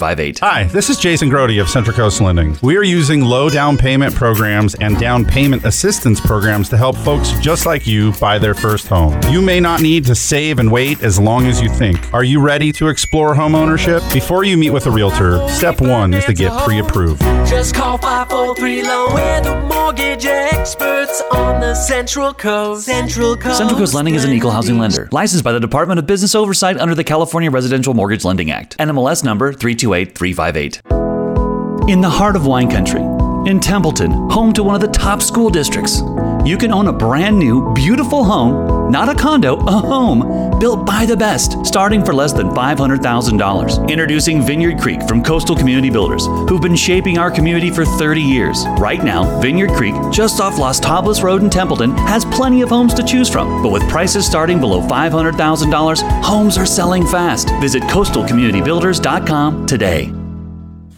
328358. Hi, this is Jason Grody of Central Coast Lending. We are using low down payment programs and down payment assistance programs to help folks just like you buy their first home. You may not need to save and wait as long as you think. Are you ready to explore home ownership? Before you meet with a realtor, step one is to get pre approved. Just call 543 Loan. We're the mortgage experts on the Central Coast. Central Coast. Central Coast Lending is an equal housing lender, licensed by the Department of Business Oversight under the California Residential Mortgage Lending Act. NMLS number 328358. In the heart of wine country, in Templeton, home to one of the top school districts, you can own a brand new, beautiful home, not a condo, a home, built by the best, starting for less than $500,000. Introducing Vineyard Creek from Coastal Community Builders, who've been shaping our community for 30 years. Right now, Vineyard Creek, just off Las Tablas Road in Templeton, has plenty of homes to choose from. But with prices starting below $500,000, homes are selling fast. Visit coastalcommunitybuilders.com today.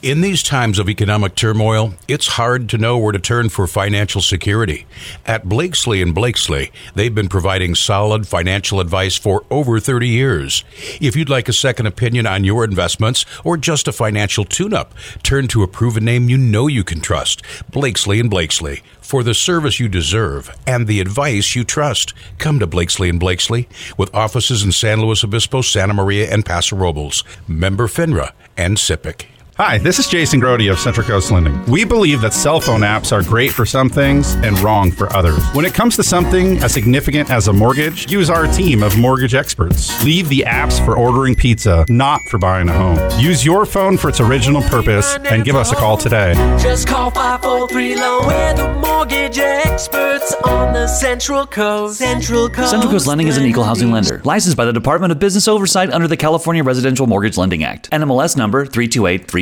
In these times of economic turmoil, it's hard to know where to turn for financial security. At Blakeslee and Blakeslee, they've been providing solid financial advice for over 30 years. If you'd like a second opinion on your investments or just a financial tune-up, turn to a proven name you know you can trust, Blakeslee and Blakeslee. For the service you deserve and the advice you trust, come to Blakeslee and Blakeslee with offices in San Luis Obispo, Santa Maria, and Paso Robles. Member FINRA and SIPC. Hi, this is Jason Grody of Central Coast Lending. We believe that cell phone apps are great for some things and wrong for others. When it comes to something as significant as a mortgage, use our team of mortgage experts. Leave the apps for ordering pizza, not for buying a home. Use your phone for its original purpose and give us a call today. Just call 543 Loan. We're the mortgage experts on the Central Coast. Central Coast. Central Coast Lending is an equal housing lender, licensed by the Department of Business Oversight under the California Residential Mortgage Lending Act. NMLS number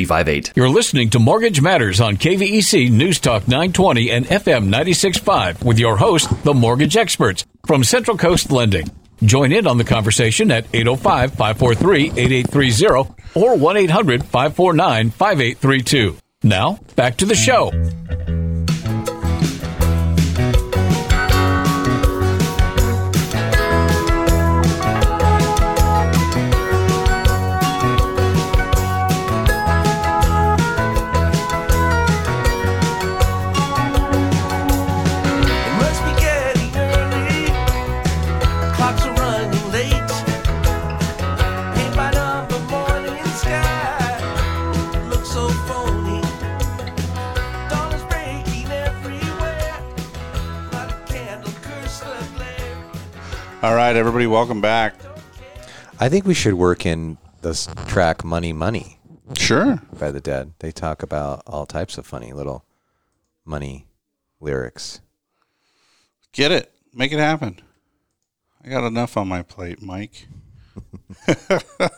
328358. You're listening to Mortgage Matters on KVEC News Talk 920 and FM 965 with your host, the mortgage experts from Central Coast Lending. Join in on the conversation at 805 543 8830 or 1 800 549 5832. Now, back to the show. Right, everybody, welcome back. I think we should work in this track "Money Money." Sure. By the Dead, they talk about all types of funny little money lyrics. Get it. Make it happen. I got enough on my plate, Mike.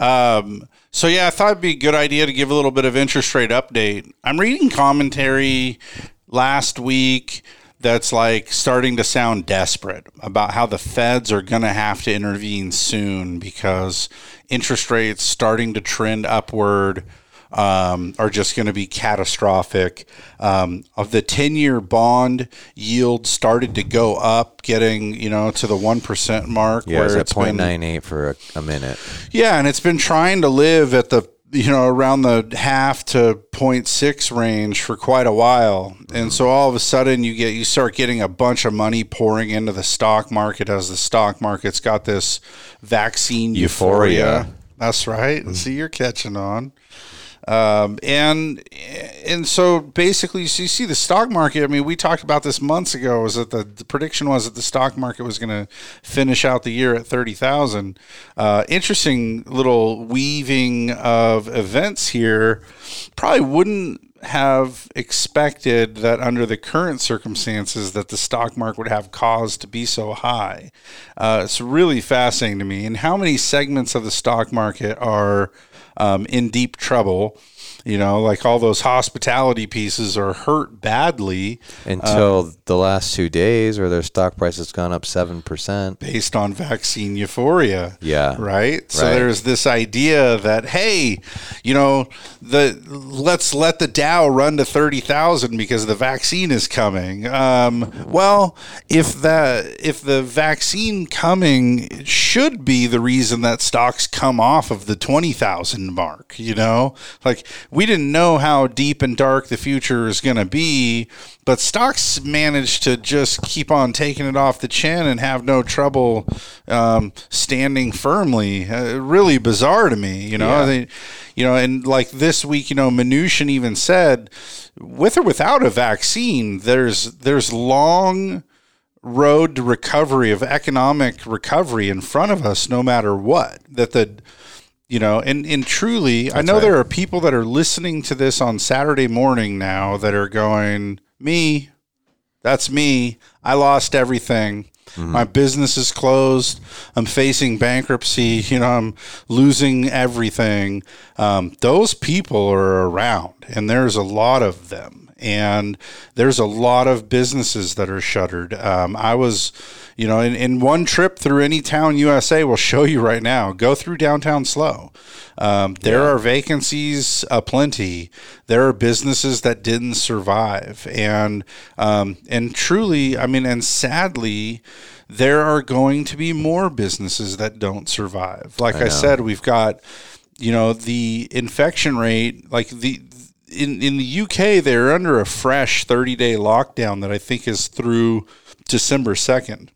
um, so yeah, I thought it'd be a good idea to give a little bit of interest rate update. I'm reading commentary last week that's like starting to sound desperate about how the feds are going to have to intervene soon because interest rates starting to trend upward um, are just going to be catastrophic. Um, of the 10 year bond yield started to go up, getting, you know, to the 1% mark. Yeah, it's at it's been- 0.98 for a, a minute. yeah, and it's been trying to live at the you know around the half to 0.6 range for quite a while. And mm-hmm. so all of a sudden you get you start getting a bunch of money pouring into the stock market as the stock market's got this vaccine euphoria. Euphoria. That's right. Mm-hmm. See you're catching on. Um, and and so basically, so you see the stock market. I mean, we talked about this months ago. Is that the, the prediction was that the stock market was going to finish out the year at thirty thousand? Uh, interesting little weaving of events here. Probably wouldn't have expected that under the current circumstances that the stock market would have cause to be so high. Uh, it's really fascinating to me. And how many segments of the stock market are um, in deep trouble? You know, like all those hospitality pieces are hurt badly Until um, the last two days, where their stock price has gone up seven percent. based on vaccine euphoria. Yeah. Right. So Right. there's this idea that hey, you know, the let's let the Dow run to thirty thousand because the vaccine is coming. Um, well, if that if the vaccine coming should be the reason that stocks come off of the twenty thousand mark, you know, like we didn't know how deep and dark the future is going to be, but stocks managed to just keep on taking it off the chin and have no trouble um, standing firmly. Uh, really bizarre to me, you know. Yeah. They, you know, and like this week, you know, Mnuchin even said, with or without a vaccine, there's there's long road to recovery of economic recovery in front of us, no matter what. That the you know, and, and truly, I know right. there are people that are listening to this on Saturday morning now that are going, me, that's me. I lost everything. My business is closed. I'm facing bankruptcy. You know, I'm losing everything. Um, those people are around, and there's a lot of them. And there's a lot of businesses that are shuttered. Um, I was, you know, in, in one trip through any town USA, will show you right now. Go through downtown slow. Um, there are vacancies aplenty. There are businesses that didn't survive, and um, and truly, I mean, and sadly, there are going to be more businesses that don't survive. Like I, know. said, we've got, you know, the infection rate, like the in in the UK, they're under a fresh 30 day lockdown that I think is through December 2nd.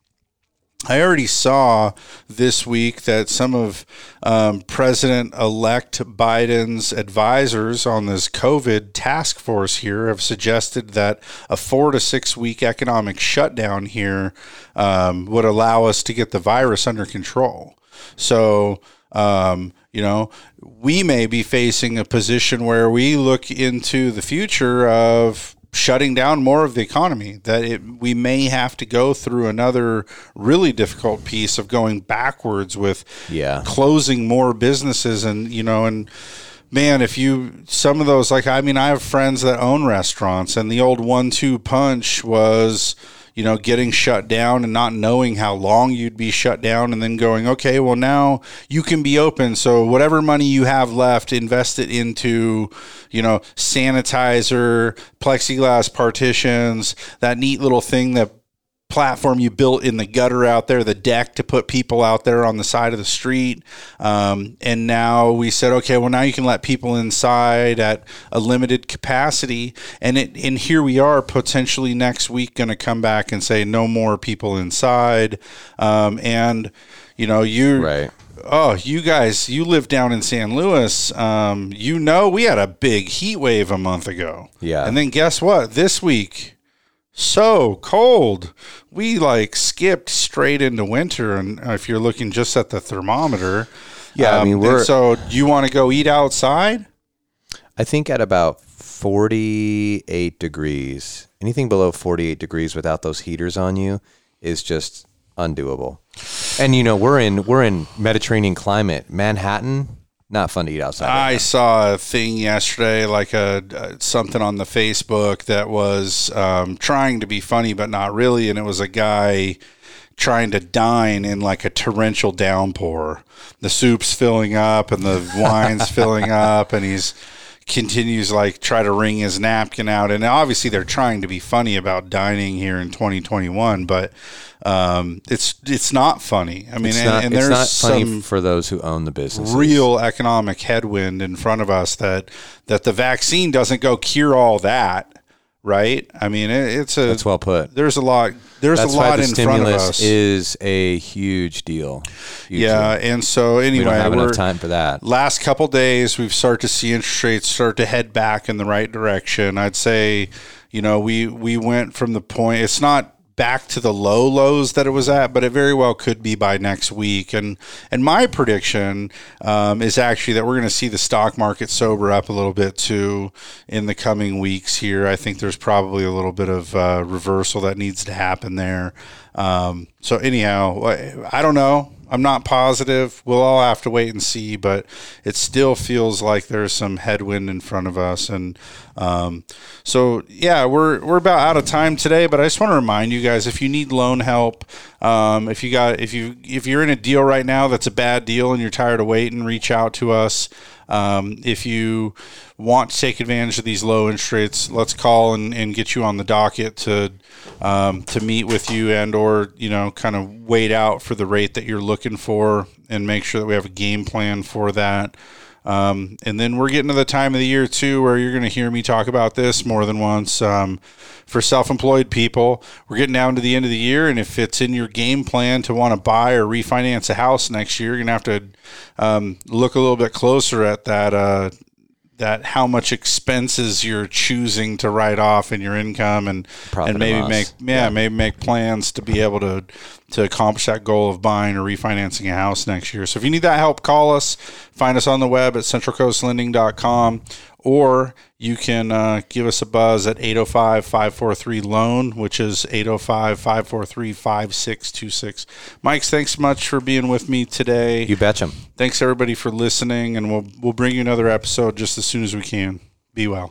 I already saw this week that some of um, President elect Biden's advisors on this COVID task force here have suggested that a four to six week economic shutdown here um, would allow us to get the virus under control. So, um, you know, we may be facing a position where we look into the future of shutting down more of the economy that it, we may have to go through another really difficult piece of going backwards with Yeah. closing more businesses and you know and man if you some of those like i mean i have friends that own restaurants and the old one two punch was you know getting shut down and not knowing how long you'd be shut down and then going okay well now you can be open. So whatever money you have left invest it into you know sanitizer plexiglass partitions that neat little thing that platform you built in the gutter out there, the deck to put people out there on the side of the street. Um, and now we said, okay, well, now you can let people inside at a limited capacity. And it, and here we are potentially next week going to come back and say no more people inside. Um, and, you know, you, Right. Oh, you guys, you live down in San Luis. Um, you know, we had a big heat wave a month ago. Yeah. And then guess what? This week, so cold. We like skipped straight into winter. And uh, if you're looking just at the thermometer, Yeah, I um, mean, we're- so you want to go eat outside? I think at about 48 degrees, anything below 48 degrees without those heaters on you is just undoable. And you know, we're in we're in Mediterranean climate. Manhattan, not fun to eat outside. right I now. saw a thing yesterday, like a, uh something on the Facebook that was um, trying to be funny, but not really, and it was a guy trying to dine in like a torrential downpour. The soup's filling up and the wine's filling up, and he's continues like try to wring his napkin out. And obviously they're trying to be funny about dining here in 2021 but um, it's it's not funny. I mean it's and, not, and there's not funny some for those who own the business. real economic headwind in front of us that that the vaccine doesn't go cure all that right i mean it, it's a That's well put. there's a lot there's That's a lot in front of stimulus us is a huge deal. Huge yeah deal. and so anyway we don't have enough time for that. last couple days we've started to see interest rates start to head back in the right direction i'd say you know we we went from the point it's not back to the low lows that it was at but it very well could be by next week. And and my prediction um, is actually that we're going to see the stock market sober up a little bit too in the coming weeks here. I think there's probably a little bit of uh, reversal that needs to happen there. Um, so anyhow i don't know I'm not positive. We'll all have to wait and see, but it still feels like there's some headwind in front of us. And um, so, yeah, we're we're about out of time today. But I just want to remind you guys, if you need loan help, um, if you got if you if you're in a deal right now that's a bad deal and you're tired of waiting, reach out to us. Um, if you want to take advantage of these low interest rates, let's call and, and get you on the docket to um, to meet with you and or you know kind of wait out for the rate that you're looking for and make sure that we have a game plan for that. Um, and then we're getting to the time of the year too where you're going to hear me talk about this more than once. Um, for self-employed people, we're getting down to the end of the year, and if it's in your game plan to want to buy or refinance a house next year, you're going to have to um, look a little bit closer at that. Uh, that how much expenses you're choosing to write off in your income and Profit and and maybe loss. make yeah, maybe make plans to be able to to accomplish that goal of buying or refinancing a house next year. So if you need that help, call us. Find us on the web at centralcoastlending.com or you can uh, give us a buzz at 805-543-LOAN, which is 805-543-5626. Mike, thanks much for being with me today. You betcha. Thanks everybody for listening and we'll we'll bring you another episode just as soon as we can. Be well.